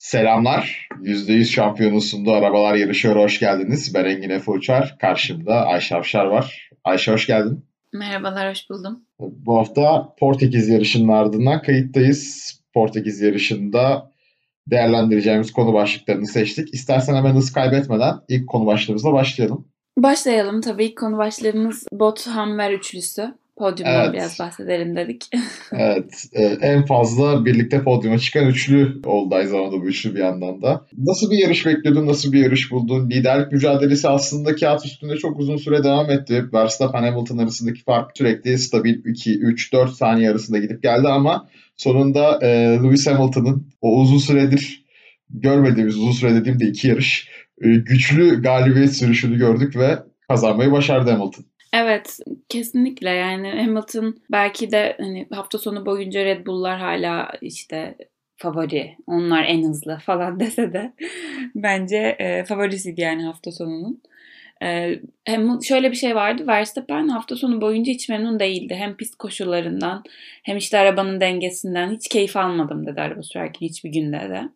Selamlar. %100 şampiyonu sunduğu Arabalar Yarışıyor. Hoş geldiniz. Ben Engin Efe Uçar. Karşımda Ayşe Afşar var. Ayşe hoş geldin. Merhabalar, hoş buldum. Bu hafta Portekiz yarışının ardından kayıttayız. Portekiz yarışında değerlendireceğimiz konu başlıklarını seçtik. İstersen hemen hız kaybetmeden ilk konu başlığımızla başlayalım. Başlayalım. Tabii ilk konu başlığımız Bot Hammer üçlüsü. Podyumdan evet. biraz bahsedelim dedik. evet. E, en fazla birlikte podyuma çıkan üçlü oldu aynı zamanda bu üçlü bir yandan da. Nasıl bir yarış bekliyordun? Nasıl bir yarış buldun? Liderlik mücadelesi aslında kağıt üstünde çok uzun süre devam etti. Verstappen Hamilton arasındaki fark sürekli stabil 2, 3, 4 saniye arasında gidip geldi ama sonunda e, Lewis Hamilton'ın o uzun süredir görmediğimiz uzun süre dediğimde iki yarış e, güçlü galibiyet sürüşünü gördük ve kazanmayı başardı Hamilton. Evet kesinlikle yani Hamilton belki de hani hafta sonu boyunca Red Bull'lar hala işte favori onlar en hızlı falan dese de bence e, favorisiydi yani hafta sonunun. E, hem şöyle bir şey vardı Verstappen hafta sonu boyunca hiç memnun değildi. Hem pist koşullarından hem işte arabanın dengesinden hiç keyif almadım dedi araba sürerken hiçbir günde de.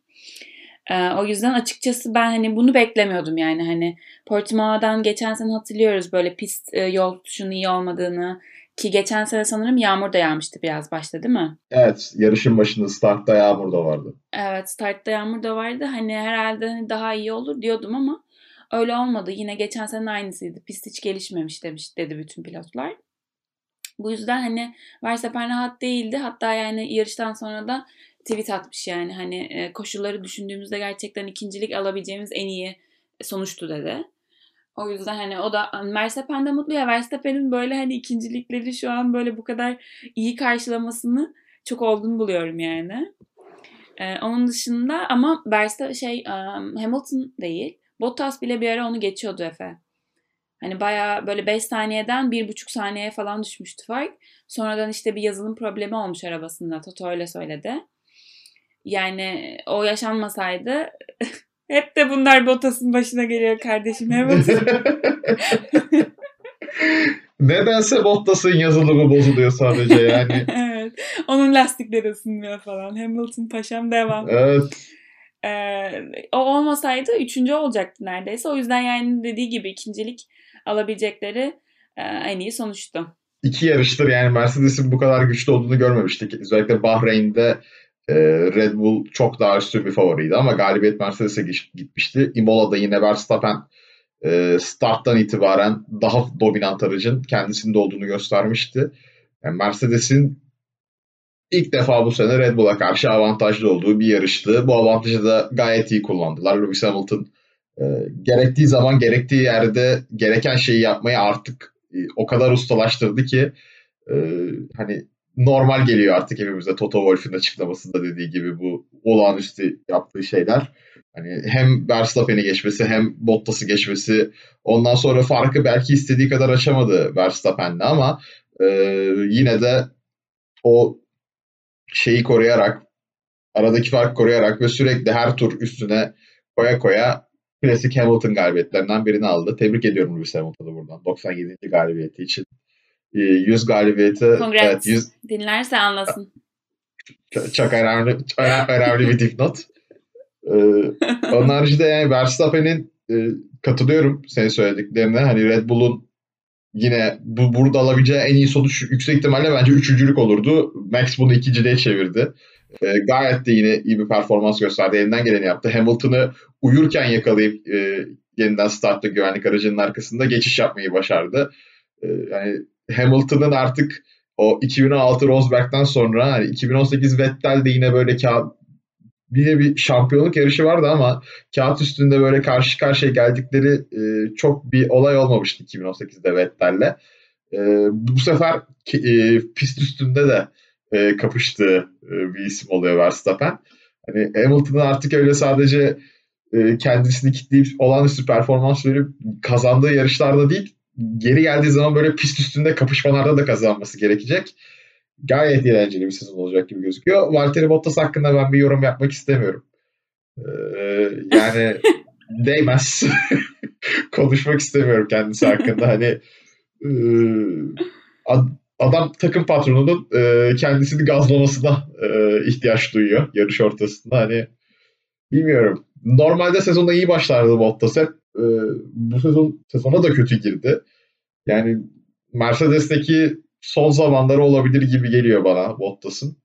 Ee, o yüzden açıkçası ben hani bunu beklemiyordum yani hani Portimao'dan geçen sene hatırlıyoruz böyle pist e, yol tutuşunun iyi olmadığını ki geçen sene sanırım yağmur da yağmıştı biraz başta değil mi? Evet yarışın başında startta yağmur da vardı. Evet startta yağmur da vardı hani herhalde hani daha iyi olur diyordum ama öyle olmadı yine geçen sene aynısıydı pist hiç gelişmemiş demiş dedi bütün pilotlar. Bu yüzden hani Verstappen rahat değildi hatta yani yarıştan sonra da tweet atmış yani hani e, koşulları düşündüğümüzde gerçekten ikincilik alabileceğimiz en iyi sonuçtu dedi. O yüzden hani o da Verstappen de mutlu ya Verstappen'in böyle hani ikincilikleri şu an böyle bu kadar iyi karşılamasını çok olgun buluyorum yani. Ee, onun dışında ama Verstappen şey um, Hamilton değil. Bottas bile bir ara onu geçiyordu Efe. Hani baya böyle 5 saniyeden 1,5 saniyeye falan düşmüştü fark. Sonradan işte bir yazılım problemi olmuş arabasında. Toto öyle söyledi. Yani o yaşanmasaydı hep de bunlar Bottas'ın başına geliyor kardeşim Hamilton. Nedense Bottas'ın yazılımı bozuluyor sadece yani. evet. Onun lastikleri ısınmıyor falan. Hamilton paşam devam. Evet. Ee, o olmasaydı üçüncü olacaktı neredeyse. O yüzden yani dediği gibi ikincilik alabilecekleri e, en iyi sonuçtu. İki yarıştır yani Mercedes'in bu kadar güçlü olduğunu görmemiştik. Özellikle Bahreyn'de e, Red Bull çok daha üstün bir favoriydi ama galibiyet Mercedes'e gitmişti. Imola'da yine Verstappen e, starttan itibaren daha dominant aracın kendisinde olduğunu göstermişti. Yani Mercedes'in ilk defa bu sene Red Bull'a karşı avantajlı olduğu bir yarıştı. Bu avantajı da gayet iyi kullandılar. Lewis Hamilton e, gerektiği zaman gerektiği yerde gereken şeyi yapmayı artık e, o kadar ustalaştırdı ki e, hani normal geliyor artık hepimize Toto Wolff'ün açıklamasında dediği gibi bu olağanüstü yaptığı şeyler. Hani hem Verstappen'i geçmesi hem Bottas'ı geçmesi ondan sonra farkı belki istediği kadar açamadı Verstappen'le ama e, yine de o şeyi koruyarak aradaki farkı koruyarak ve sürekli her tur üstüne koya koya klasik Hamilton galibiyetlerinden birini aldı. Tebrik ediyorum Lewis Hamilton'ı buradan 97. galibiyeti için. 100 ee, galibiyeti. Congrats. Evet, 100... Dinlerse anlasın. Çok, çok önemli, önemli bir dipnot. Ee, onun haricinde yani Verstappen'in e, katılıyorum senin söylediklerine. Hani Red Bull'un yine bu burada alabileceği en iyi sonuç yüksek ihtimalle bence üçüncülük olurdu. Max bunu ikinciliğe çevirdi. E, gayet de yine iyi bir performans gösterdi. Elinden geleni yaptı. Hamilton'ı uyurken yakalayıp e, yeniden startta güvenlik aracının arkasında geçiş yapmayı başardı. E, yani Hamilton'ın artık o 2016 Rosberg'den sonra hani 2018 Vettel de yine böyle kağıt bir bir şampiyonluk yarışı vardı ama kağıt üstünde böyle karşı karşıya geldikleri e, çok bir olay olmamıştı 2018'de Vettel'le. E, bu sefer e, pist üstünde de e, kapıştığı e, bir isim oluyor Verstappen. Hani Hamilton'ın artık öyle sadece e, kendisini kitleyip olağanüstü performans verip kazandığı yarışlarda değil geri geldiği zaman böyle pist üstünde kapışmalarda da kazanması gerekecek. Gayet eğlenceli bir sezon olacak gibi gözüküyor. Valtteri Bottas hakkında ben bir yorum yapmak istemiyorum. Ee, yani değmez. Konuşmak istemiyorum kendisi hakkında. Hani e, adam takım patronunun e, kendisini gazlamasına e, ihtiyaç duyuyor yarış ortasında. Hani bilmiyorum. Normalde sezonda iyi başlardı Bottas hep. E, bu sezon sezona da kötü girdi. Yani Mercedes'teki son zamanları olabilir gibi geliyor bana Bottas'ın.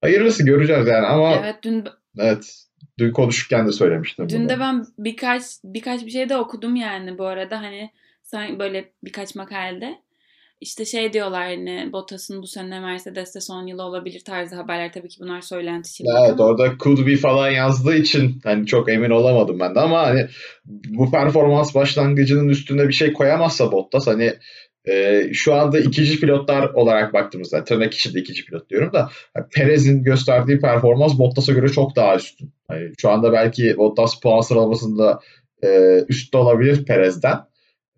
Hayırlısı göreceğiz yani ama Evet dün evet dün konuşurken de söylemiştim dün bunu. de ben birkaç birkaç bir şey de okudum yani bu arada hani böyle birkaç makalede işte şey diyorlar hani Bottas'ın bu sene Mercedes'te son yılı olabilir tarzı haberler tabii ki bunlar söylenti şimdi Evet ama orada could be falan yazdığı için hani çok emin olamadım ben de ama hani bu performans başlangıcının üstüne bir şey koyamazsa Bottas hani e, şu anda ikinci pilotlar olarak baktığımızda tırnak içinde ikinci pilot diyorum da hani Perez'in gösterdiği performans Bottas'a göre çok daha üstün. Hani şu anda belki Bottas puan sıralamasında e, üstte olabilir Perez'den.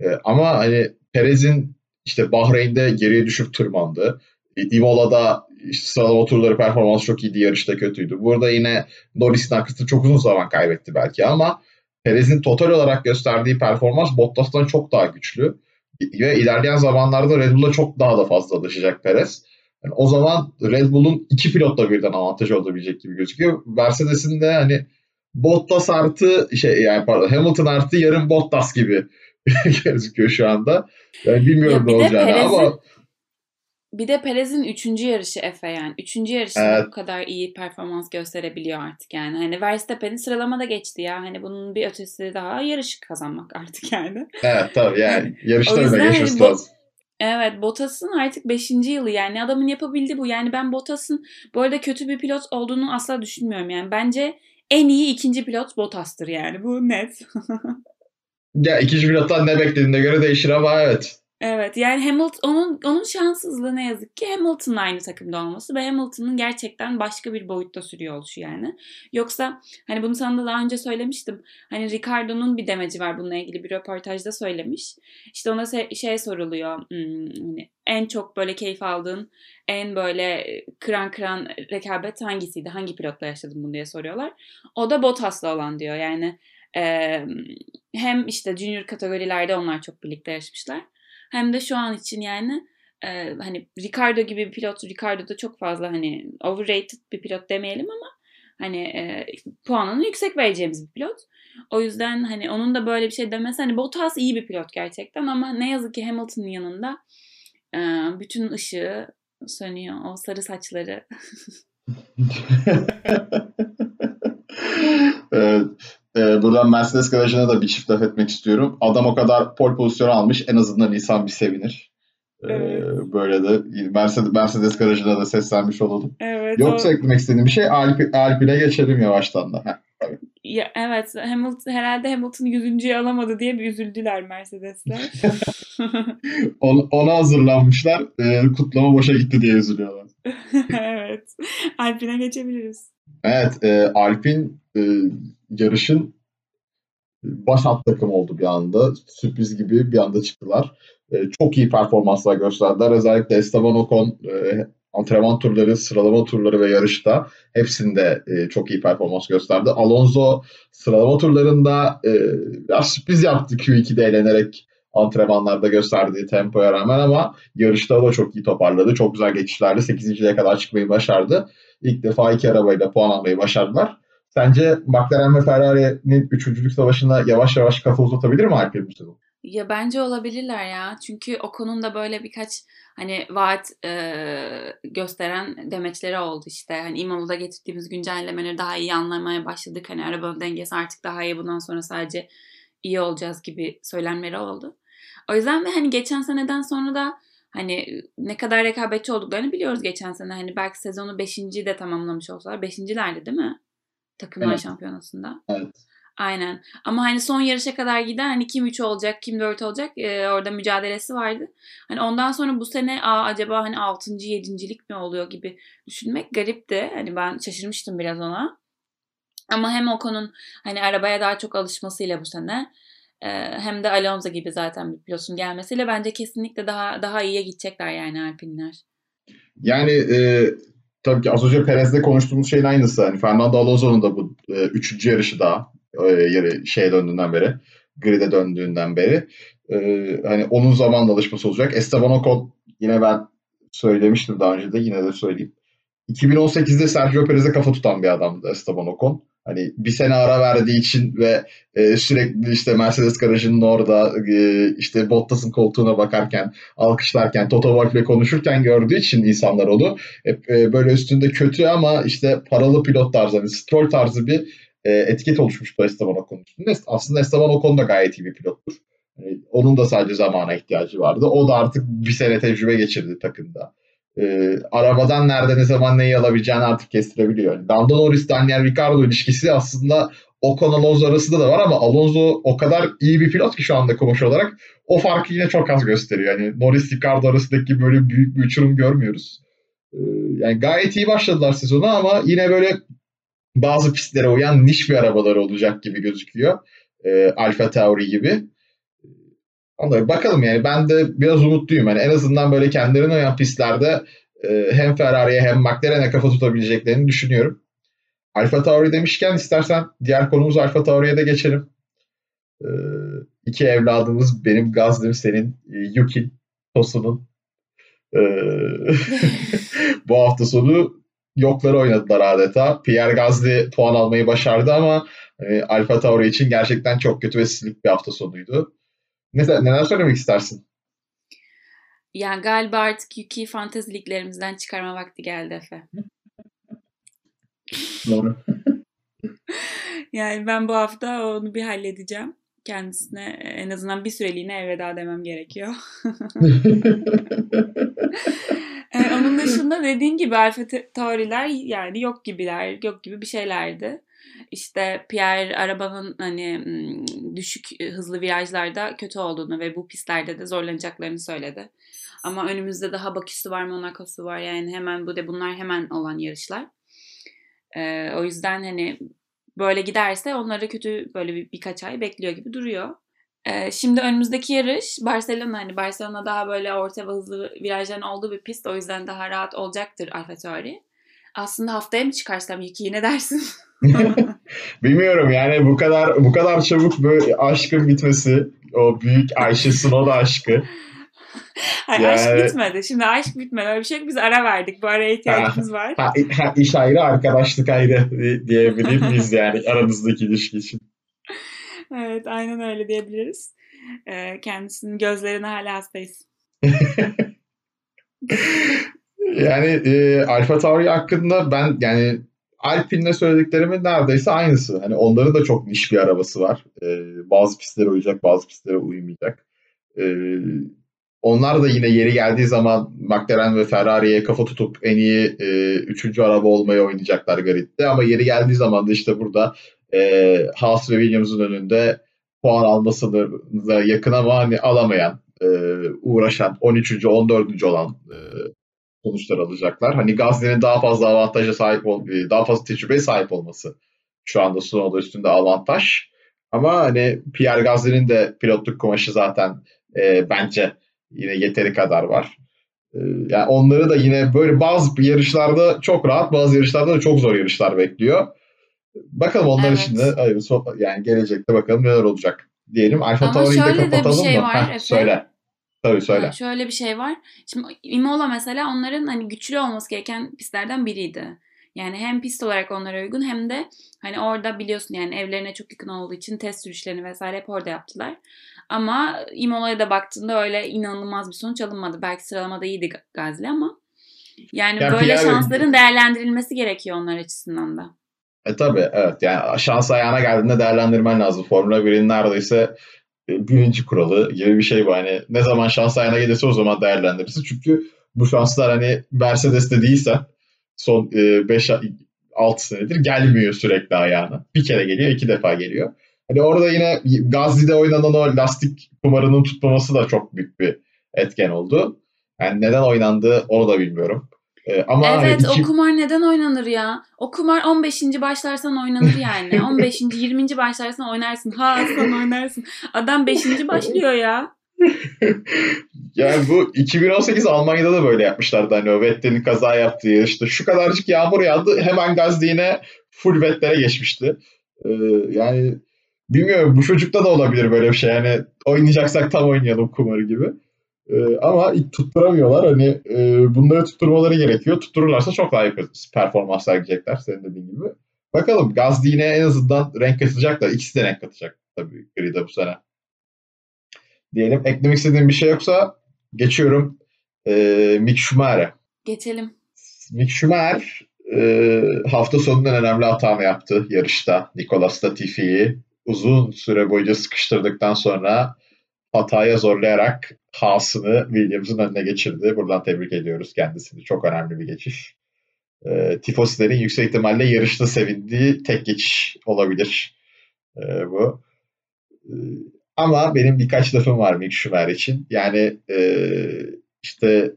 E, ama hani Perez'in işte Bahreyn'de geriye düşüp tırmandı. E, Imola'da işte sıralama turları performansı çok iyiydi, yarışta kötüydü. Burada yine Norris'in arkasında çok uzun zaman kaybetti belki ama Perez'in total olarak gösterdiği performans Bottas'tan çok daha güçlü. Ve ilerleyen zamanlarda Red Bull'a çok daha da fazla alışacak Perez. Yani o zaman Red Bull'un iki pilotla birden avantajı olabilecek gibi gözüküyor. Mercedes'in de hani Bottas artı şey yani pardon Hamilton artı yarım Bottas gibi gözüküyor şu anda. Yani bilmiyorum ya ne olacağını Perez'in ama bir de Perez'in üçüncü yarışı Efe yani. Üçüncü yarışında evet, bu kadar iyi performans gösterebiliyor artık yani. Hani Verstappen'in sıralamada geçti ya. Hani bunun bir ötesi daha yarışı kazanmak artık yani. evet tabii yani yarışta öne hani geçmesi bu lazım. evet Bottas'ın artık 5. yılı yani adamın yapabildiği bu. Yani ben Bottas'ın bu arada kötü bir pilot olduğunu asla düşünmüyorum yani. Bence en iyi ikinci pilot Bottas'tır yani. Bu net. Ya ikinci pilottan ne beklediğine göre değişir ama evet. Evet yani Hamilton onun onun şanssızlığı ne yazık ki Hamilton'la aynı takımda olması ve Hamilton'ın gerçekten başka bir boyutta sürüyor oluşu yani. Yoksa hani bunu sana da daha önce söylemiştim. Hani Ricardo'nun bir demeci var bununla ilgili bir röportajda söylemiş. İşte ona se- şey soruluyor. hmm, hani en çok böyle keyif aldığın, en böyle kıran kıran rekabet hangisiydi? Hangi pilotla yaşadın bunu diye soruyorlar. O da Bottas'la olan diyor. Yani e, hem işte junior kategorilerde onlar çok birlikte yarışmışlar. Hem de şu an için yani e, hani Ricardo gibi bir pilot, Ricardo da çok fazla hani overrated bir pilot demeyelim ama hani e, puanını yüksek vereceğimiz bir pilot. O yüzden hani onun da böyle bir şey demesi hani Bottas iyi bir pilot gerçekten ama ne yazık ki Hamilton'ın yanında e, bütün ışığı sönüyor. O sarı saçları. Evet. Ee, buradan Mercedes garajına da bir çift laf etmek istiyorum. Adam o kadar pol pozisyonu almış. En azından insan bir sevinir. Ee, Evet. böyle de Mercedes, Mercedes garajına da seslenmiş olalım. Evet Yoksa o eklemek istediğim bir şey Alp, Alpine geçelim yavaştan da. Heh, tabii. ya, evet Hamilton herhalde Hamilton 100.'yü alamadı diye bir üzüldüler Mercedesler. On- ona hazırlanmışlar. Ee, kutlama boşa gitti diye üzülüyorlar. evet. Alpine geçebiliriz. Evet, e, Alpin e, yarışın baş alt takım oldu bir anda. Sürpriz gibi bir anda çıktılar. E, çok iyi performanslar gösterdiler. Özellikle Esteban Ocon e, antrenman turları, sıralama turları ve yarışta hepsinde e, çok iyi performans gösterdi. Alonso sıralama turlarında e, biraz sürpriz yaptı Q2'de eğlenerek antrenmanlarda gösterdiği tempoya rağmen ama yarışta da çok iyi toparladı. Çok güzel geçişlerle 8.liğe kadar çıkmayı başardı. İlk defa iki arabayla puan almayı başardılar. Sence McLaren ve Ferrari'nin üçüncülük savaşına yavaş yavaş kafa uzatabilir mi Alpine bu sezon? Ya bence olabilirler ya. Çünkü Ocon'un da böyle birkaç hani vaat e, gösteren demeçleri oldu işte. Hani Imola'da getirdiğimiz güncellemeleri daha iyi anlamaya başladık. Hani arabanın dengesi artık daha iyi. Bundan sonra sadece iyi olacağız gibi söylemleri oldu. O yüzden ve hani geçen seneden sonra da hani ne kadar rekabetçi olduklarını biliyoruz geçen sene. Hani belki sezonu 5. de tamamlamış olsalar. 5.lerdi değil mi? Takımlar Evet. şampiyonasında. Evet. Aynen. Ama hani son yarışa kadar gider hani kim 3 olacak, kim 4 olacak e, orada mücadelesi vardı. Hani ondan sonra bu sene Aa, acaba hani 6. 7.lik mi oluyor gibi düşünmek garipti. Hani ben şaşırmıştım biraz ona. Ama hem Ocon'un hani arabaya daha çok alışmasıyla bu sene e, hem de Alonso gibi zaten bir pilotun gelmesiyle bence kesinlikle daha daha iyiye gidecekler yani Alpinler. Yani e, tabii ki az önce Perez'de konuştuğumuz şeyin aynısı. Hani Fernando Alonso'nun da bu e, üçüncü yarışı daha e, şeye döndüğünden beri, grid'e döndüğünden beri. E, hani onun zamanla alışması olacak. Esteban Ocon yine ben söylemiştim daha önce de yine de söyleyeyim. 2018'de Sergio Perez'e kafa tutan bir adamdı Esteban Ocon. Hani bir sene ara verdiği için ve e, sürekli işte Mercedes garajının orada e, işte Bottas'ın koltuğuna bakarken, alkışlarken, Toto Wolff'le konuşurken gördüğü için insanlar onu hep e, böyle üstünde kötü ama işte paralı pilot tarzı, hani Stroll tarzı bir e, etiket oluşmuştu Esteban Ocon üstünde. Aslında Esteban Ocon da gayet iyi bir pilottur. Yani onun da sadece zamana ihtiyacı vardı. O da artık bir sene tecrübe geçirdi takımda e, arabadan nerede ne zaman neyi alabileceğini artık kestirebiliyor. Yani Lando Norris Daniel Ricciardo ilişkisi aslında Ocon Alonso arasında da var ama Alonso o kadar iyi bir pilot ki şu anda komuş olarak o farkı yine çok az gösteriyor. Yani Norris Ricciardo arasındaki böyle büyük bir uçurum görmüyoruz. Ee, yani gayet iyi başladılar sezonu ama yine böyle bazı pistlere uyan niş bir arabaları olacak gibi gözüküyor. Ee, Alfa Tauri gibi. Onları bakalım yani ben de biraz umutluyum. Yani en azından böyle kendilerine uyan pistlerde e, hem Ferrari'ye hem McLaren'e kafa tutabileceklerini düşünüyorum. Alfa Tauri demişken istersen diğer konumuz Alfa Tauri'ye de geçelim. E, iki evladımız benim Gazlim senin e, Yukin Tosu'nun e, bu hafta sonu yokları oynadılar adeta. Pierre Gasly puan almayı başardı ama Alfa Tauri için gerçekten çok kötü ve silik bir hafta sonuydu. Ne, neler söylemek istersin? Yani galiba artık Yuki'yi fanteziliklerimizden çıkarma vakti geldi Efe. Doğru. yani ben bu hafta onu bir halledeceğim. Kendisine en azından bir süreliğine elveda demem gerekiyor. yani onun dışında dediğin gibi alfa teoriler yani yok gibiler, yok gibi bir şeylerdi. İşte Pierre arabanın hani düşük hızlı virajlarda kötü olduğunu ve bu pistlerde de zorlanacaklarını söyledi. Ama önümüzde daha Baküsü var, Monaco'su var. Yani hemen bu de bunlar hemen olan yarışlar. Ee, o yüzden hani böyle giderse onları kötü böyle bir, birkaç ay bekliyor gibi duruyor. Ee, şimdi önümüzdeki yarış Barcelona hani Barcelona daha böyle orta ve hızlı virajların olduğu bir pist o yüzden daha rahat olacaktır AlphaTauri. Aslında haftaya mı çıkarsam Yuki'yi ne dersin? Bilmiyorum yani bu kadar bu kadar çabuk böyle aşkın bitmesi o büyük Ayşe Sınoda aşkı. Hayır yani... aşk bitmedi. Şimdi aşk bitmedi. Öyle bir şey yok. Biz ara verdik. Bu araya ihtiyacımız ha, var. Ha, ha, iş ayrı, arkadaşlık ayrı diyebilir miyiz yani aranızdaki ilişki için? Evet aynen öyle diyebiliriz. Ee, kendisinin gözlerine hala hastayız. yani e, Alfa Tauri hakkında ben yani Alpine'le söylediklerimin neredeyse aynısı. Hani onların da çok niş bir arabası var. Ee, bazı pistlere uyacak, bazı pistlere uymayacak. Ee, onlar da yine yeri geldiği zaman McLaren ve Ferrari'ye kafa tutup en iyi e, üçüncü araba olmaya oynayacaklar gridde. Ama yeri geldiği zaman da işte burada e, Haas ve Williams'ın önünde puan almasını da yakın ama hani alamayan, e, uğraşan, 13. 14. olan e, sonuçlar alacaklar. Hani Gazze'nin daha fazla avantaja sahip ol, e, daha fazla tecrübeye sahip olması şu anda Sunoda üstünde avantaj. Ama hani Pierre Gasly'nin de pilotluk kumaşı zaten e, bence yine yeteri kadar var. E, yani onları da yine böyle bazı yarışlarda çok rahat, bazı yarışlarda da çok zor yarışlar bekliyor. Bakalım onlar evet. için de yani gelecekte bakalım neler olacak diyelim. Alfa Tauri'yi de kapatalım şey mı? Var, Heh, söyle. Tabii söyle. Yani şöyle bir şey var. Şimdi Imola mesela onların hani güçlü olması gereken pistlerden biriydi. Yani hem pist olarak onlara uygun hem de hani orada biliyorsun yani evlerine çok yakın olduğu için test sürüşlerini vesaire hep orada yaptılar. Ama Imola'ya da baktığında öyle inanılmaz bir sonuç alınmadı. Belki sıralamada iyiydi Gazli ama yani, yani böyle şansların değerlendirilmesi gerekiyor onlar açısından da. E tabi evet yani şans ayağına geldiğinde değerlendirmen lazım. Formula 1'in neredeyse birinci kuralı gibi bir şey bu. Hani ne zaman şans ayağına gelirse o zaman değerlendirirsin. Çünkü bu şanslar hani Mercedes'te değilse son 5 e, 6 senedir gelmiyor sürekli ayağına. Bir kere geliyor, iki defa geliyor. Hani orada yine Gazli'de oynanan o lastik kumarının tutmaması da çok büyük bir etken oldu. Yani neden oynandı onu da bilmiyorum. Ee, ama evet iki... o kumar neden oynanır ya? O kumar 15. başlarsan oynanır yani. 15. 20. başlarsan oynarsın. Ha sen oynarsın. Adam 5. başlıyor ya. yani bu 2018 Almanya'da da böyle yapmışlardı. Hani o Vettel'in kaza yaptığı işte şu kadarcık yağmur yağdı hemen Gazli yine full Vettel'e geçmişti. Ee, yani bilmiyorum bu çocukta da olabilir böyle bir şey. Yani oynayacaksak tam oynayalım kumarı gibi. E, ama tutturamıyorlar. Hani e, bunları tutturmaları gerekiyor. Tuttururlarsa çok daha iyi performans sergileyecekler senin dediğin gibi. Bakalım Gazdi yine en azından renk katacak da ikisi de renk katacak tabii Grida bu sene. Diyelim eklemek istediğim bir şey yoksa geçiyorum e, Mick Schumacher'e. Geçelim. Mick Schumacher e, hafta sonundan önemli hatanı yaptı yarışta. Nicolas Latifi'yi uzun süre boyunca sıkıştırdıktan sonra hataya zorlayarak Haas'ını Williams'ın önüne geçirdi. Buradan tebrik ediyoruz kendisini. Çok önemli bir geçiş. E, Tifosilerin yüksek ihtimalle yarışta sevindiği tek geçiş olabilir e, bu. E, ama benim birkaç lafım var Mick Schumacher için. Yani e, işte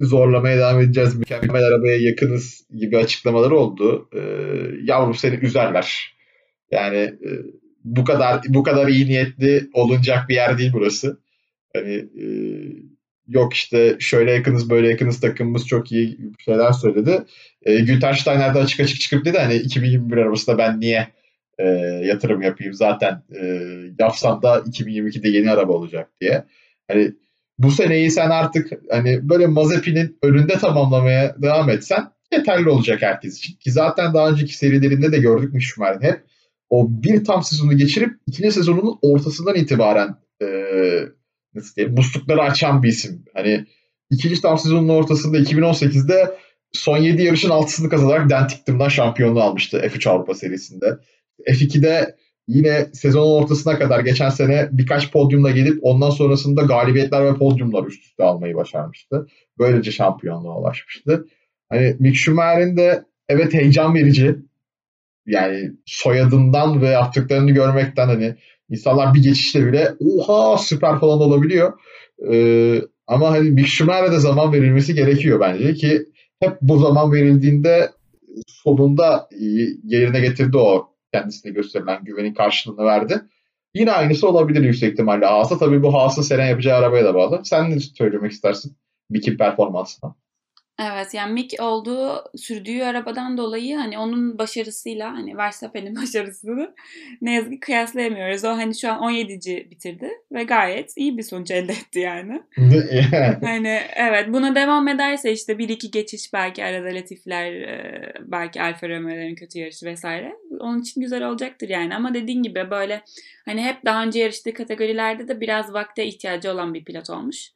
zorlamaya devam edeceğiz, mükemmel arabaya yakınız gibi açıklamaları oldu. E, yavrum seni üzerler. Yani e, bu kadar bu kadar iyi niyetli olunacak bir yer değil burası. Hani e, yok işte şöyle yakınız böyle yakınız takımımız çok iyi şeyler söyledi. E, Günter Steiner de açık açık çıkıp dedi hani 2021 arabasında ben niye e, yatırım yapayım zaten e, yapsam da 2022'de yeni araba olacak diye. Hani bu seneyi sen artık hani böyle Mazepin'in önünde tamamlamaya devam etsen yeterli olacak herkes için. Ki zaten daha önceki serilerinde de gördük mü Schumacher'in hep o bir tam sezonu geçirip ikinci sezonunun ortasından itibaren e, nasıl diyeyim muslukları açan bir isim. Hani ikinci tam sezonun ortasında 2018'de son 7 yarışın altısını kazanarak Dentiktim'den şampiyonluğu almıştı F3 Avrupa serisinde. F2'de yine sezonun ortasına kadar geçen sene birkaç podyumla gelip ondan sonrasında galibiyetler ve podyumlar üst üste almayı başarmıştı. Böylece şampiyonluğa ulaşmıştı. Hani Mick Schumacher'in de evet heyecan verici. Yani soyadından ve yaptıklarını görmekten hani insanlar bir geçişte bile oha süper falan olabiliyor. Ee, ama hani Mick Schumacher'e de zaman verilmesi gerekiyor bence ki hep bu zaman verildiğinde sonunda yerine getirdi o kendisine gösterilen güvenin karşılığını verdi. Yine aynısı olabilir yüksek ihtimalle Haas'a. Tabii bu Haas'ın sene yapacağı arabaya da bağlı. Sen ne söylemek istersin Mick'in performansına? Evet yani Mick olduğu sürdüğü arabadan dolayı hani onun başarısıyla hani Verstappen'in başarısını ne yazık ki kıyaslayamıyoruz. O hani şu an 17. bitirdi ve gayet iyi bir sonuç elde etti yani. hani evet buna devam ederse işte bir iki geçiş belki arada Latifler belki Alfa Romeo'ların kötü yarışı vesaire. Onun için güzel olacaktır yani ama dediğin gibi böyle hani hep daha önce yarıştığı kategorilerde de biraz vakte ihtiyacı olan bir pilot olmuş.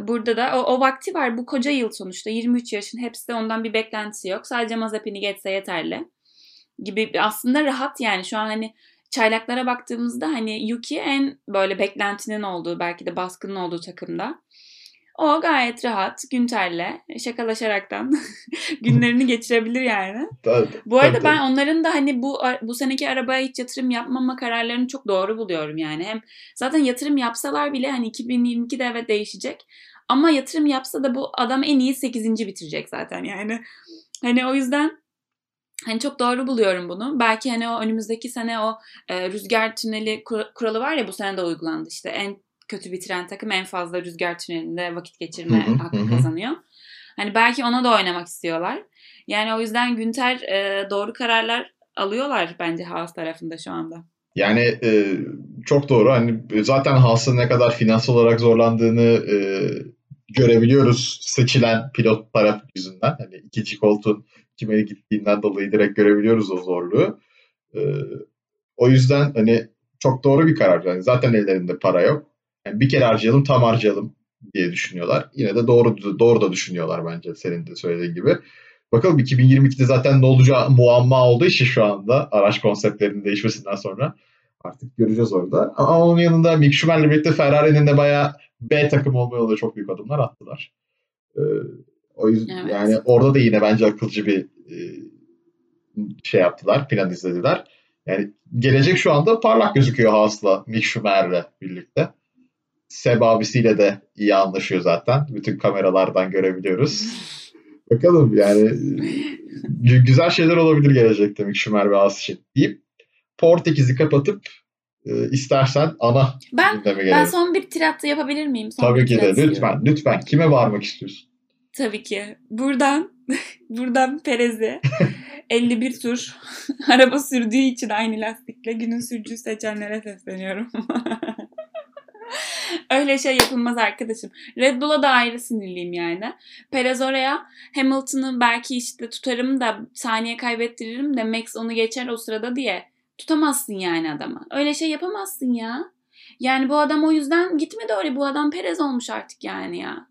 Burada da o, o vakti var. Bu koca yıl sonuçta. 23 yaşın hepsi de ondan bir beklentisi yok. Sadece Mazepin'i geçse yeterli. Gibi aslında rahat yani. Şu an hani çaylaklara baktığımızda hani Yuki en böyle beklentinin olduğu belki de baskının olduğu takımda. O gayet rahat Günter'le şakalaşaraktan günlerini geçirebilir yani. Tabii, bu arada tabii. ben onların da hani bu bu seneki arabaya hiç yatırım yapmama kararlarını çok doğru buluyorum yani. Hem zaten yatırım yapsalar bile hani 2022'de evet değişecek. Ama yatırım yapsa da bu adam en iyi 8. bitirecek zaten yani. Hani o yüzden Hani çok doğru buluyorum bunu. Belki hani o önümüzdeki sene o e, rüzgar tüneli kuralı var ya bu sene de uygulandı işte. En kötü bitiren takım en fazla rüzgar tünelinde vakit geçirme hı hı, hakkı hı. kazanıyor. Hani belki ona da oynamak istiyorlar. Yani o yüzden Günter e, doğru kararlar alıyorlar bence Haas tarafında şu anda. Yani e, çok doğru. Hani zaten Haas'ın ne kadar finansal olarak zorlandığını e, görebiliyoruz seçilen pilot taraf yüzünden. Hani ikinci koltuğun kime gittiğinden dolayı direkt görebiliyoruz o zorluğu. E, o yüzden hani çok doğru bir karar. Yani zaten ellerinde para yok. Yani bir kere harcayalım tam harcayalım diye düşünüyorlar. Yine de doğru doğru da düşünüyorlar bence senin de söylediğin gibi. Bakalım 2022'de zaten ne olacağı muamma olduğu için şu anda araç konseptlerinin değişmesinden sonra artık göreceğiz orada. Ama onun yanında Mick Schumacher'le birlikte Ferrari'nin de bayağı B takım olma yolunda çok büyük adımlar attılar. Ee, o yüzden evet. yani orada da yine bence akılcı bir e, şey yaptılar, plan izlediler. Yani gelecek şu anda parlak gözüküyor Haas'la, Mick Schumacher'le birlikte. Seb abisiyle de iyi anlaşıyor zaten. Bütün kameralardan görebiliyoruz. Bakalım yani güzel şeyler olabilir gelecekte Mick Schumer ve As için deyip Portekiz'i kapatıp e, istersen ana ben, Ben son bir tirat yapabilir miyim? Son Tabii ki de lütfen istiyorum. lütfen. Kime varmak istiyorsun? Tabii ki. Buradan buradan Perez'e 51 tur araba sürdüğü için aynı lastikle günün sürücüyü seçenlere sesleniyorum. Öyle şey yapılmaz arkadaşım. Red Bull'a da ayrı sinirliyim yani. Perez oraya Hamilton'ı belki işte tutarım da saniye kaybettiririm de Max onu geçer o sırada diye. Tutamazsın yani adamı. Öyle şey yapamazsın ya. Yani bu adam o yüzden gitmedi oraya. Bu adam Perez olmuş artık yani ya.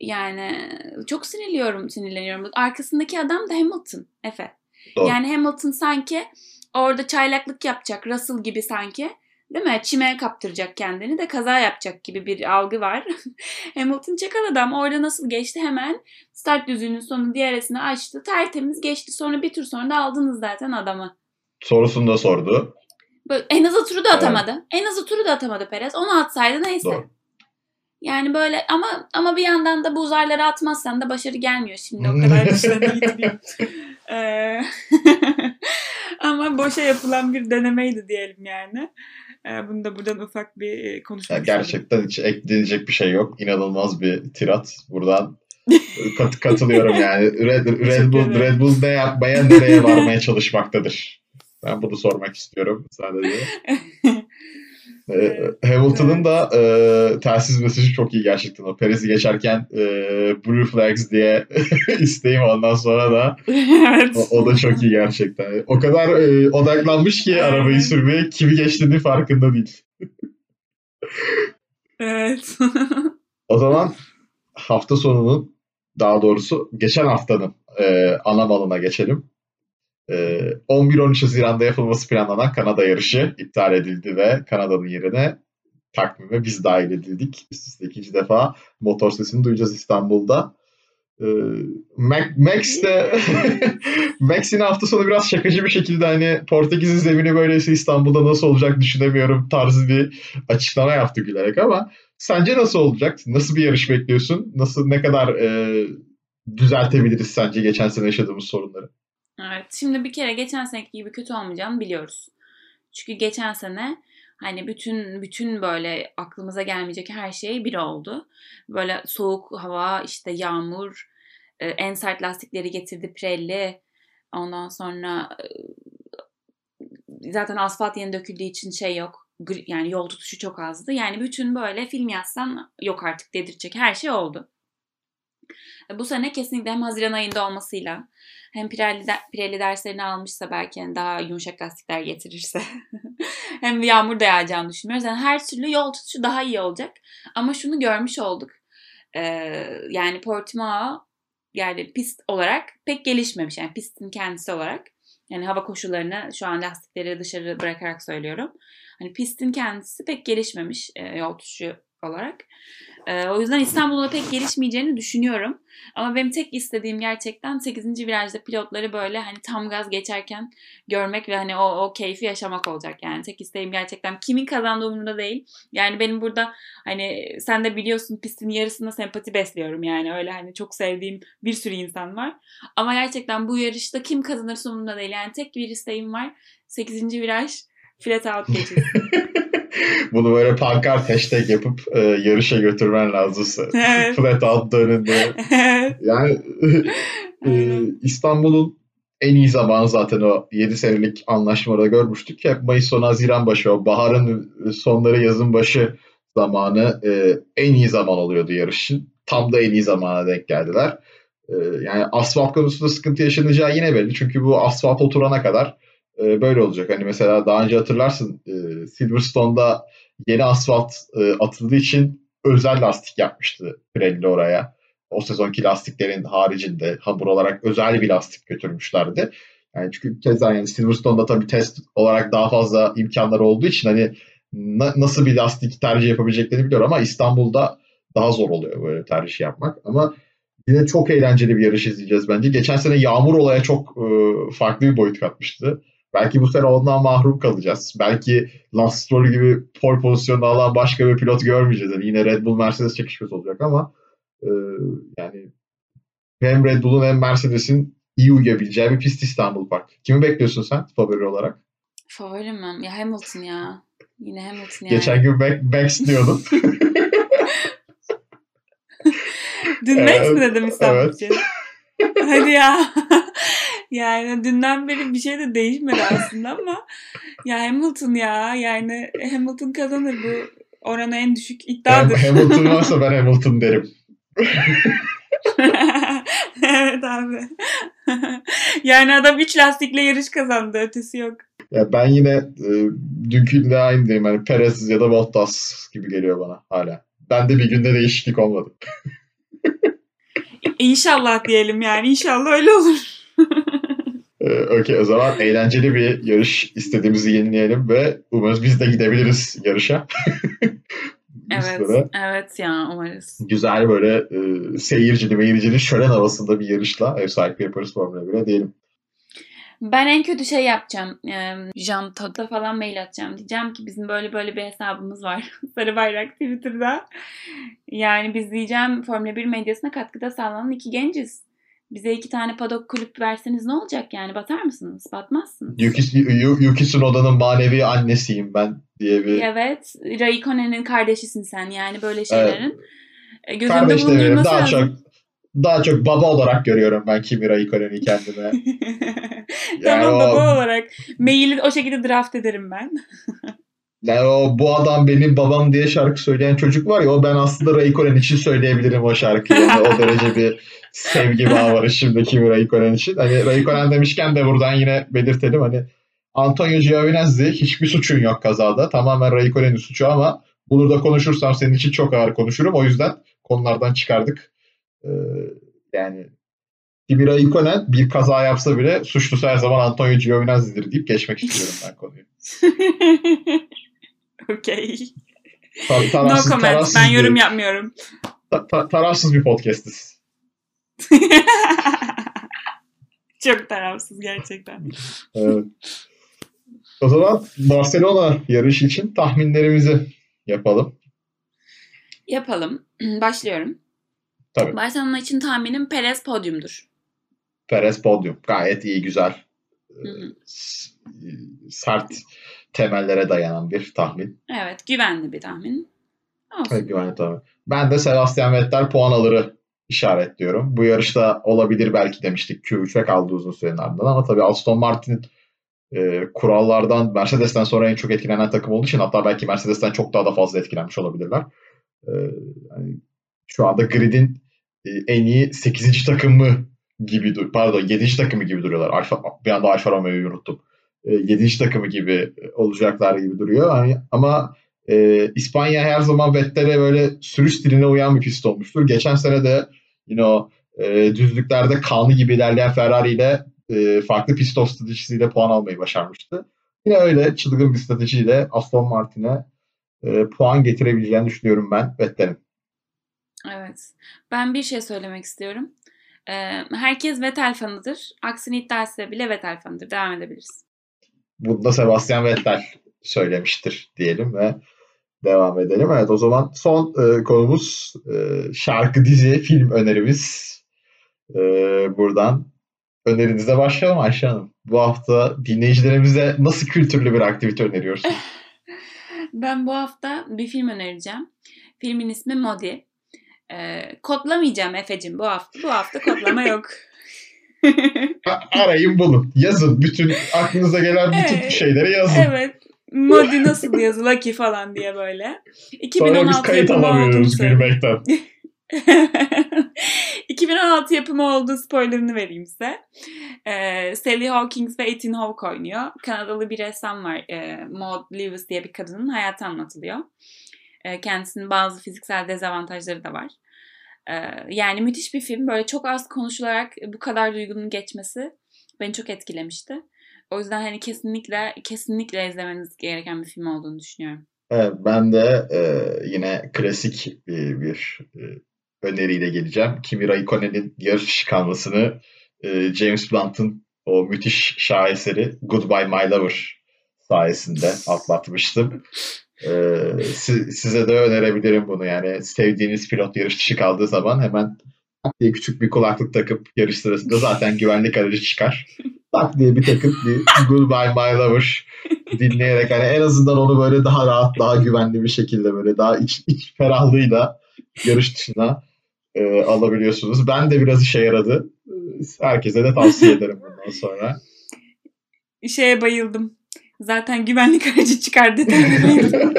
Yani çok sinirliyorum, sinirleniyorum. Arkasındaki adam da Hamilton, Efe. Doğru. Yani Hamilton sanki orada çaylaklık yapacak, Russell gibi sanki. Değil mi? Çime kaptıracak kendini de kaza yapacak gibi bir algı var. Hamilton çakal adam orada nasıl geçti hemen start düzüğünün sonu diğeresini açtı. Tertemiz geçti. Sonra bir tur sonra da aldınız zaten adamı. Sorusunu da sordu. Böyle, en azı turu da atamadı. Evet. En azı turu da atamadı Perez. Onu atsaydı neyse. Doğru. Yani böyle ama ama bir yandan da bu uzayları atmazsan da başarı gelmiyor şimdi o kadar dışlarına. Ee, ama boşa yapılan bir denemeydi diyelim yani. Ee, bunu da buradan ufak bir e, konuşmak yani Gerçekten hiç ekleyecek bir şey yok. İnanılmaz bir tirat. Buradan kat, katılıyorum yani. Red, Red Bull, Red Bull ne yapmaya nereye varmaya çalışmaktadır. Ben bunu sormak istiyorum sadece. Evet. Hamilton'ın da e, telsiz mesajı çok iyi gerçekten. O Perez'i geçerken e, Blue Flags diye isteyim ondan sonra da evet. o, o da çok iyi gerçekten. O kadar e, odaklanmış ki arabayı sürmeye kimi geçtiğini farkında değil. evet. o zaman hafta sonunun daha doğrusu geçen haftanın e, ana malına geçelim. 11-13 ee, Haziran'da yapılması planlanan Kanada yarışı iptal edildi ve Kanada'nın yerine takvime biz dahil edildik. Üst üste ikinci defa motor sesini duyacağız İstanbul'da. Ee, Max de Max yine hafta sonu biraz şakacı bir şekilde hani Portekiz'in zemini böyleyse İstanbul'da nasıl olacak düşünemiyorum tarzı bir açıklama yaptı gülerek ama sence nasıl olacak? Nasıl bir yarış bekliyorsun? Nasıl ne kadar e, düzeltebiliriz sence geçen sene yaşadığımız sorunları? Evet. Şimdi bir kere geçen seneki gibi kötü olmayacağını biliyoruz. Çünkü geçen sene hani bütün bütün böyle aklımıza gelmeyecek her şey bir oldu. Böyle soğuk hava, işte yağmur, e, en sert lastikleri getirdi Pirelli. Ondan sonra e, zaten asfalt yeni döküldüğü için şey yok. Yani yol tutuşu çok azdı. Yani bütün böyle film yazsan yok artık dedirtecek her şey oldu. Bu sene kesinlikle hem Haziran ayında olmasıyla hem Pirelli, de, Pirelli derslerini almışsa belki yani daha yumuşak lastikler getirirse hem yağmur da yağacağını düşünmüyoruz. Yani her türlü yol tutuşu daha iyi olacak. Ama şunu görmüş olduk. Ee, yani Portimao yani pist olarak pek gelişmemiş. Yani pistin kendisi olarak. Yani hava koşullarını şu an lastikleri dışarı bırakarak söylüyorum. Hani pistin kendisi pek gelişmemiş e, yol tutuşu olarak. O yüzden İstanbul'da pek gelişmeyeceğini düşünüyorum. Ama benim tek istediğim gerçekten 8. virajda pilotları böyle hani tam gaz geçerken görmek ve hani o, o keyfi yaşamak olacak. Yani tek isteğim gerçekten kimin kazandığı umurumda değil. Yani benim burada hani sen de biliyorsun pistin yarısında sempati besliyorum yani öyle hani çok sevdiğim bir sürü insan var. Ama gerçekten bu yarışta kim kazanırsa umurumda değil. Yani tek bir isteğim var. 8. viraj flat out geçilsin. Bunu böyle pankart hashtag yapıp e, yarışa götürmen lazım. Evet. Flat out dönünde. yani e, İstanbul'un en iyi zamanı zaten o 7 senelik anlaşmada görmüştük. Hep Mayıs sonu Haziran başı o baharın sonları yazın başı zamanı e, en iyi zaman oluyordu yarışın. Tam da en iyi zamana denk geldiler. E, yani asfalt konusunda sıkıntı yaşanacağı yine belli. Çünkü bu asfalt oturana kadar e, böyle olacak. Hani mesela daha önce hatırlarsın e, Silverstone'da yeni asfalt e, atıldığı için özel lastik yapmıştı Pirelli oraya. O sezonki lastiklerin haricinde hamur olarak özel bir lastik götürmüşlerdi. Yani çünkü keza yani Silverstone'da tabii test olarak daha fazla imkanları olduğu için hani na- nasıl bir lastik tercih yapabileceklerini biliyor ama İstanbul'da daha zor oluyor böyle tercih yapmak. Ama yine çok eğlenceli bir yarış izleyeceğiz bence. Geçen sene yağmur olaya çok e, farklı bir boyut katmıştı. Belki bu sene ondan mahrum kalacağız. Belki Lance Stroll gibi pole pozisyonu alan başka bir pilot görmeyeceğiz. Yani yine Red Bull Mercedes çekişmesi olacak ama e, yani hem Red Bull'un hem Mercedes'in iyi uyabileceği bir pist İstanbul Park. Kimi bekliyorsun sen favori olarak? Favorim mi? Ya Hamilton ya. Yine Hamilton ya. Geçen gün Max diyordun. Dün Max mi dedim İstanbul evet. için? Hadi ya. Yani dünden beri bir şey de değişmedi aslında ama ya Hamilton ya yani Hamilton kazanır bu Oranı en düşük iddiadır. Hamilton varsa ben Hamilton derim. evet abi. yani adam 3 lastikle yarış kazandı. Ötesi yok. Ya ben yine e, dünküyle aynıyım. Hani Perez ya da Bottas gibi geliyor bana hala. Ben de bir günde değişiklik olmadı. İnşallah diyelim yani. İnşallah öyle olur. ee, Okey o zaman eğlenceli bir yarış istediğimizi yenileyelim ve umarız biz de gidebiliriz yarışa. evet, evet ya umarız. Güzel böyle e, seyircili meyircili şölen havasında bir yarışla ev sahipliği yaparız Formula 1'e diyelim. Ben en kötü şey yapacağım. Jean Todt'a falan mail atacağım. Diyeceğim ki bizim böyle böyle bir hesabımız var. Sarı Bayrak Twitter'da. Yani biz diyeceğim Formula 1 medyasına katkıda sağlanan iki genciz. Bize iki tane padok kulüp verseniz ne olacak yani? Batar mısınız? Batmazsınız. Yuki, Yuki Tsunoda'nın manevi annesiyim ben diye bir... Evet. Raikkonen'in kardeşisin sen yani böyle şeylerin. Evet. Göz Kardeş demeyelim daha lazım. çok daha çok baba olarak görüyorum ben Kimi Raikkonen'i kendime. yani tamam o... baba olarak. Maili o şekilde draft ederim ben. yani o bu adam benim babam diye şarkı söyleyen çocuk var ya o ben aslında Raikkonen için söyleyebilirim o şarkıyı. Yani o derece bir sevgi bağı var şimdi Kimi Raikkonen için. Hani Raikkonen demişken de buradan yine belirtelim hani Antonio Giovinazzi hiçbir suçun yok kazada. Tamamen Raikkonen'in suçu ama bunu da konuşursam senin için çok ağır konuşurum. O yüzden konulardan çıkardık. Ee, yani Kimi Raikkonen bir kaza yapsa bile suçlusu her zaman Antonio Giovinazzi'dir deyip geçmek istiyorum ben konuyu. Okey. Ta- no comment. Ben yorum bir, yapmıyorum. Ta- ta- tarafsız bir podcastiz. Çok tarafsız gerçekten. evet. O zaman Barcelona yarışı için tahminlerimizi yapalım. Yapalım. Başlıyorum. Tabii. Barcelona için tahminim Perez podyumdur. Perez podyum. Gayet iyi, güzel. Hı hı. Sert temellere dayanan bir tahmin. Evet, güvenli bir tahmin. Olsun. Evet, güvenli tahmin. Ben de Sebastian Vettel puan alırı işaretliyorum. Bu yarışta olabilir belki demiştik. Q3'e kaldı uzun sürenin ardından ama tabii Aston Martin e, kurallardan Mercedes'ten sonra en çok etkilenen takım olduğu için hatta belki Mercedes'ten çok daha da fazla etkilenmiş olabilirler. E, yani şu anda grid'in e, en iyi 8. takımı gibi dur pardon 7. takımı gibi duruyorlar. Alfa, bir anda Alfa Romeo'yu unuttum. E, 7. takımı gibi olacaklar gibi duruyor. Yani, ama e, İspanya her zaman Vettel'e böyle sürüş stiline uyan bir pist olmuştur. Geçen sene de yine o e, düzlüklerde kanlı gibi ilerleyen Ferrari ile e, farklı pist stratejisiyle puan almayı başarmıştı. Yine öyle çılgın bir stratejiyle Aston Martin'e e, puan getirebileceğini düşünüyorum ben Vettel'in. Evet. Ben bir şey söylemek istiyorum. Ee, herkes Vettel fanıdır. Aksini iddia etse bile Vettel fanıdır. Devam edebiliriz. Bunu da Sebastian Vettel söylemiştir diyelim ve devam edelim. Evet o zaman son e, konumuz e, şarkı, dizi, film önerimiz. E, buradan önerinize başlayalım Ayşe Hanım. Bu hafta dinleyicilerimize nasıl kültürlü bir aktivite öneriyorsunuz? ben bu hafta bir film önereceğim. Filmin ismi Modi. Ee, kodlamayacağım Efe'cim bu hafta. Bu hafta kodlama yok. Arayın bulun. Yazın. Bütün aklınıza gelen bütün evet, şeyleri yazın. Evet. Modi nasıl yazıla ki falan diye böyle. 2016 Sonra biz kayıt alamıyoruz gülmekten. 2016 yapımı olduğu spoilerını vereyim size. Ee, Sally Hawkins ve Ethan Hawke oynuyor. Kanadalı bir ressam var. Ee, Maud Lewis diye bir kadının hayatı anlatılıyor. Ee, kendisinin bazı fiziksel dezavantajları da var. Ee, yani müthiş bir film. Böyle çok az konuşularak bu kadar duygunun geçmesi beni çok etkilemişti. O yüzden hani kesinlikle kesinlikle izlemeniz gereken bir film olduğunu düşünüyorum. Evet, ben de e, yine klasik bir, bir e, öneriyle geleceğim. Kimi Raikkonen'in yarış kalmasını e, James Blunt'ın o müthiş şaheseri Goodbye My Lover sayesinde atlatmıştım. Ee, size de önerebilirim bunu yani sevdiğiniz pilot yarış dışı kaldığı zaman hemen tak diye küçük bir kulaklık takıp yarış sırasında zaten güvenlik aracı çıkar. tak diye bir takıp bir Goodbye My Lover dinleyerek hani en azından onu böyle daha rahat daha güvenli bir şekilde böyle daha iç, iç ferahlığıyla yarış dışına e, alabiliyorsunuz. Ben de biraz işe yaradı. Herkese de tavsiye ederim bundan sonra. Şeye bayıldım. Zaten güvenlik aracı çıkar dedi.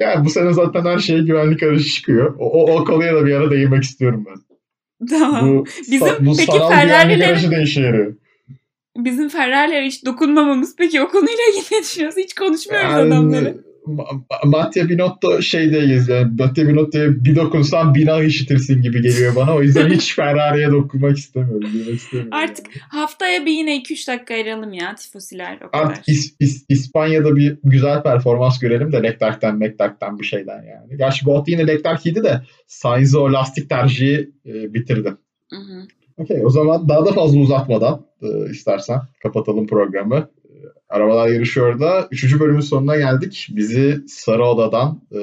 Yani bu sene zaten her şey güvenlik aracı çıkıyor. O, o, o konuya da bir ara değinmek istiyorum ben. Tamam. Bu, Bizim sa- bu peki Ferrari'lerin-. Bizim Ferrari'lere hiç dokunmamamız peki o konuyla ilgili ne düşünüyorsun? Hiç konuşmuyoruz Yani, adamları. Ma- Ma- Mattia Binotto şey değiliz yani. Mattia Binotto'ya bir dokunsan bina işitirsin gibi geliyor bana. O yüzden hiç Ferrari'ye dokunmak istemiyorum. istemiyorum Artık yani. Haftaya bir yine 2-3 dakika ayıralım ya tifosiler o kadar. Artık İs- İs- İspanya'da bir güzel performans görelim de Leclerc'ten Leclerc'ten bir şeyden yani. Gerçi Bolt yine Leclerc iyiydi de Sainz'ı o lastik tercihi e, bitirdi. Hı hı. Okey o zaman daha da fazla uzatmadan e, istersen kapatalım programı. Arabalar yarışıyor da 3. bölümün sonuna geldik. Bizi Sarı Oda'dan e,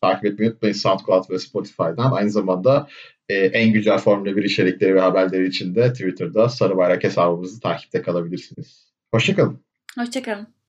takip etmeyi unutmayın SoundCloud ve Spotify'dan. Aynı zamanda e, en güncel Formula 1 içerikleri ve haberleri için de Twitter'da Sarı Bayrak hesabımızı takipte kalabilirsiniz. Hoşçakalın. Hoşçakalın.